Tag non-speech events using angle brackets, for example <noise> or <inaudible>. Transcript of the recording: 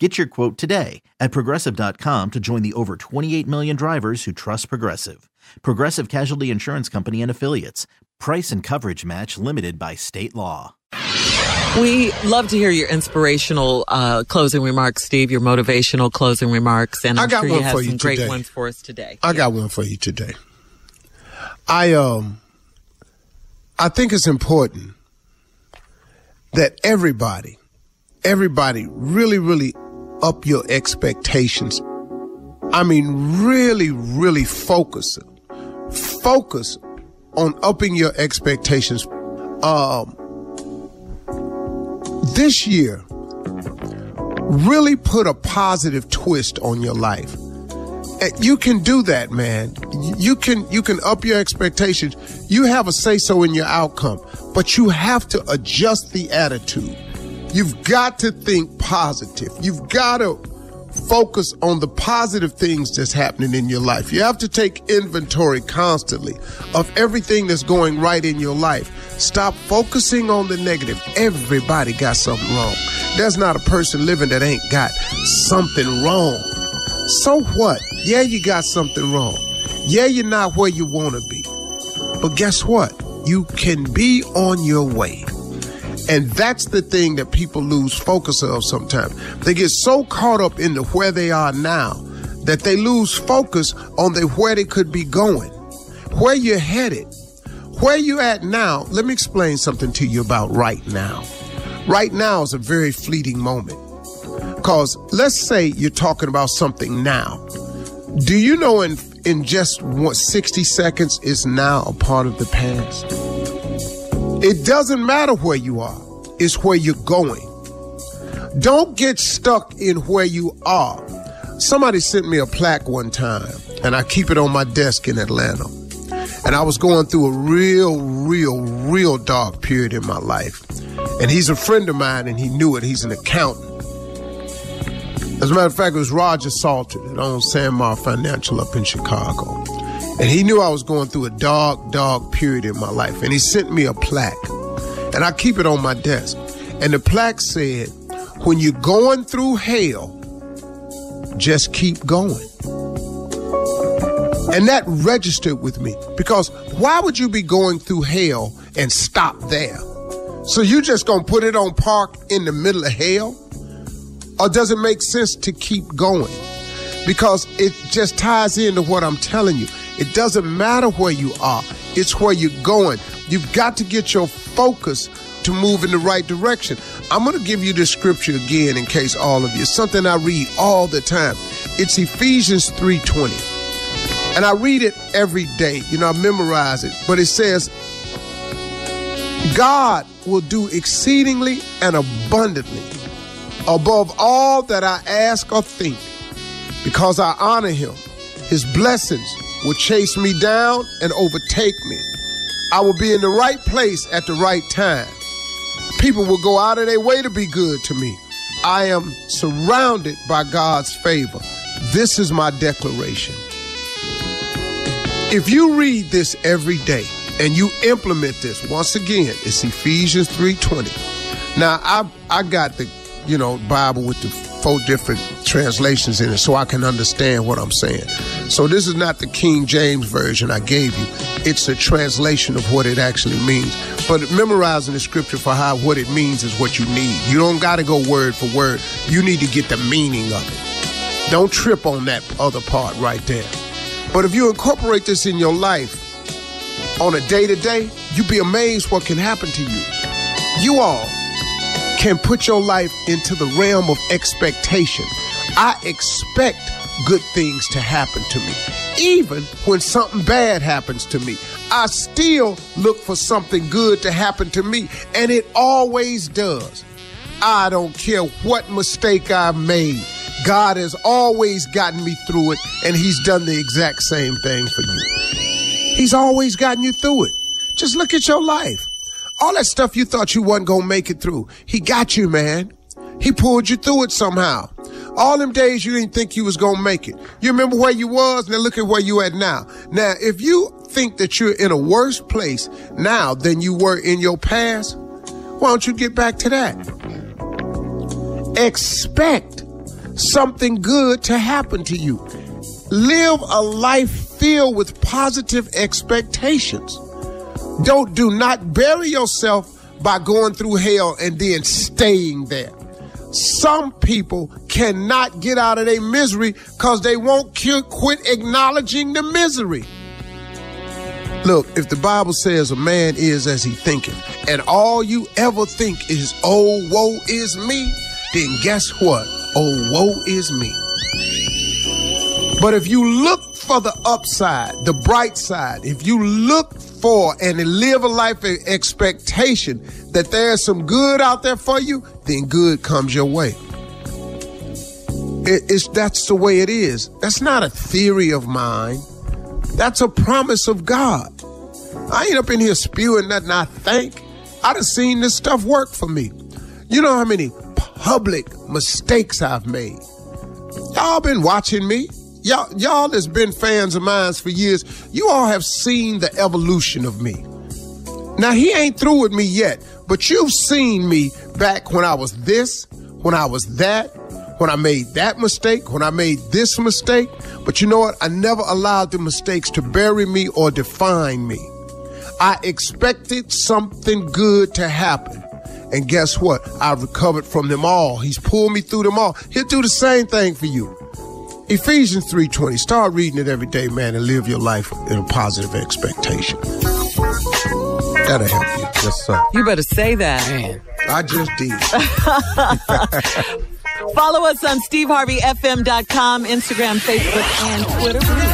Get your quote today at progressive.com to join the over 28 million drivers who trust Progressive. Progressive Casualty Insurance Company and Affiliates. Price and coverage match limited by state law. We love to hear your inspirational uh, closing remarks, Steve, your motivational closing remarks. And I'm I got sure one you have for some you great today. ones for us today. I got one for you today. I um I think it's important that everybody everybody really really up your expectations. I mean really really focus focus on upping your expectations. Um this year really put a positive twist on your life. And you can do that, man. You can you can up your expectations. You have a say so in your outcome, but you have to adjust the attitude. You've got to think positive. You've got to focus on the positive things that's happening in your life. You have to take inventory constantly of everything that's going right in your life. Stop focusing on the negative. Everybody got something wrong. There's not a person living that ain't got something wrong. So what? Yeah, you got something wrong. Yeah, you're not where you want to be. But guess what? You can be on your way. And that's the thing that people lose focus of sometimes. They get so caught up into where they are now that they lose focus on the where they could be going, where you're headed, where you're at now. Let me explain something to you about right now. Right now is a very fleeting moment. Because let's say you're talking about something now. Do you know in in just what 60 seconds is now a part of the past? It doesn't matter where you are, it's where you're going. Don't get stuck in where you are. Somebody sent me a plaque one time, and I keep it on my desk in Atlanta. And I was going through a real, real, real dark period in my life. And he's a friend of mine, and he knew it. He's an accountant. As a matter of fact, it was Roger Salter that owns Sandmar Financial up in Chicago. And he knew I was going through a dark, dark period in my life. And he sent me a plaque. And I keep it on my desk. And the plaque said, when you're going through hell, just keep going. And that registered with me because why would you be going through hell and stop there? So you just gonna put it on park in the middle of hell? Or does it make sense to keep going? Because it just ties into what I'm telling you. It doesn't matter where you are, it's where you're going. You've got to get your focus to move in the right direction. I'm going to give you the scripture again in case all of you. Something I read all the time. It's Ephesians 3:20. And I read it every day. You know, I memorize it. But it says God will do exceedingly and abundantly above all that I ask or think, because I honor him. His blessings will chase me down and overtake me. I will be in the right place at the right time. People will go out of their way to be good to me. I am surrounded by God's favor. This is my declaration. If you read this every day and you implement this, once again, it's Ephesians 3:20. Now I I got the you know Bible with the four different translations in it so I can understand what I'm saying. So this is not the King James version I gave you. It's a translation of what it actually means. But memorizing the scripture for how what it means is what you need. You don't got to go word for word. You need to get the meaning of it. Don't trip on that other part right there. But if you incorporate this in your life on a day to day, you'd be amazed what can happen to you. You all can put your life into the realm of expectation. I expect good things to happen to me. Even when something bad happens to me, I still look for something good to happen to me, and it always does. I don't care what mistake I've made. God has always gotten me through it, and He's done the exact same thing for you. He's always gotten you through it. Just look at your life. All that stuff you thought you wasn't gonna make it through. He got you, man. He pulled you through it somehow. All them days you didn't think you was gonna make it. You remember where you was, now look at where you at now. Now, if you think that you're in a worse place now than you were in your past, why don't you get back to that? Expect something good to happen to you. Live a life filled with positive expectations. Don't do not bury yourself by going through hell and then staying there. Some people cannot get out of their misery because they won't quit acknowledging the misery. Look, if the Bible says a man is as he thinketh, and all you ever think is, oh, woe is me, then guess what? Oh, woe is me. But if you look for the upside, the bright side, if you look for and live a life of expectation that there's some good out there for you, then good comes your way. It, it's that's the way it is. That's not a theory of mine. That's a promise of God. I ain't up in here spewing nothing I think. I done seen this stuff work for me. You know how many public mistakes I've made. Y'all been watching me. Y'all, y'all that's been fans of mine for years, you all have seen the evolution of me. Now he ain't through with me yet, but you've seen me back when I was this, when I was that, when I made that mistake, when I made this mistake. But you know what? I never allowed the mistakes to bury me or define me. I expected something good to happen. And guess what? I recovered from them all. He's pulled me through them all. He'll do the same thing for you. Ephesians 3:20. Start reading it every day, man, and live your life in a positive expectation. That'll help you. Yes, sir. You better say that. Man. I just did. <laughs> <laughs> Follow us on SteveHarveyFM.com, Instagram, Facebook, and Twitter.